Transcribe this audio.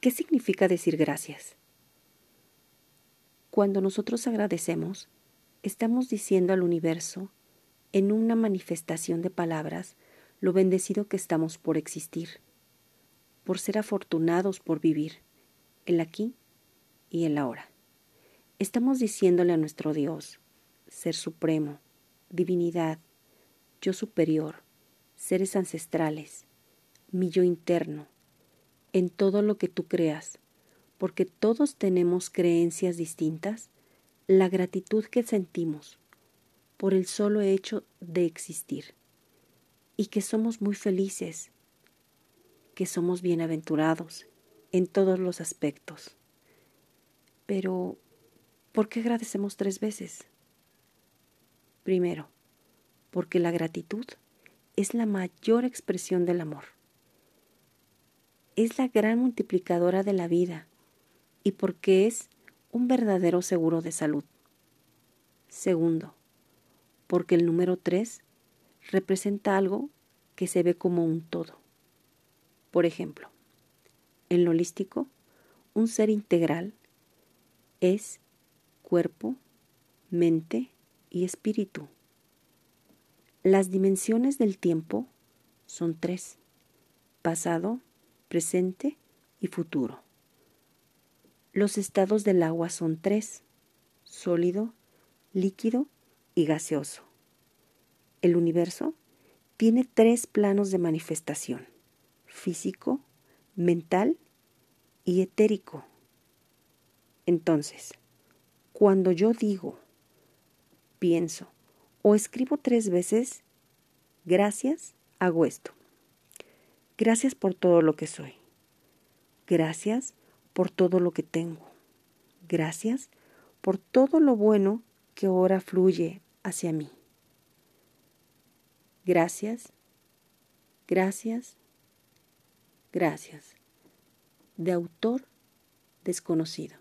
¿Qué significa decir gracias? Cuando nosotros agradecemos, estamos diciendo al universo, en una manifestación de palabras, lo bendecido que estamos por existir, por ser afortunados por vivir, el aquí y el ahora. Estamos diciéndole a nuestro Dios, Ser Supremo, Divinidad, Yo Superior, seres ancestrales, mi yo interno, en todo lo que tú creas, porque todos tenemos creencias distintas, la gratitud que sentimos por el solo hecho de existir y que somos muy felices, que somos bienaventurados en todos los aspectos. Pero, ¿por qué agradecemos tres veces? Primero, porque la gratitud es la mayor expresión del amor. Es la gran multiplicadora de la vida y porque es un verdadero seguro de salud. Segundo, porque el número 3 representa algo que se ve como un todo. Por ejemplo, en lo holístico, un ser integral es cuerpo, mente y espíritu. Las dimensiones del tiempo son tres, pasado, presente y futuro. Los estados del agua son tres, sólido, líquido y gaseoso. El universo tiene tres planos de manifestación, físico, mental y etérico. Entonces, cuando yo digo, pienso o escribo tres veces, gracias, hago esto. Gracias por todo lo que soy. Gracias por todo lo que tengo. Gracias por todo lo bueno que ahora fluye hacia mí. Gracias, gracias, gracias. De autor desconocido.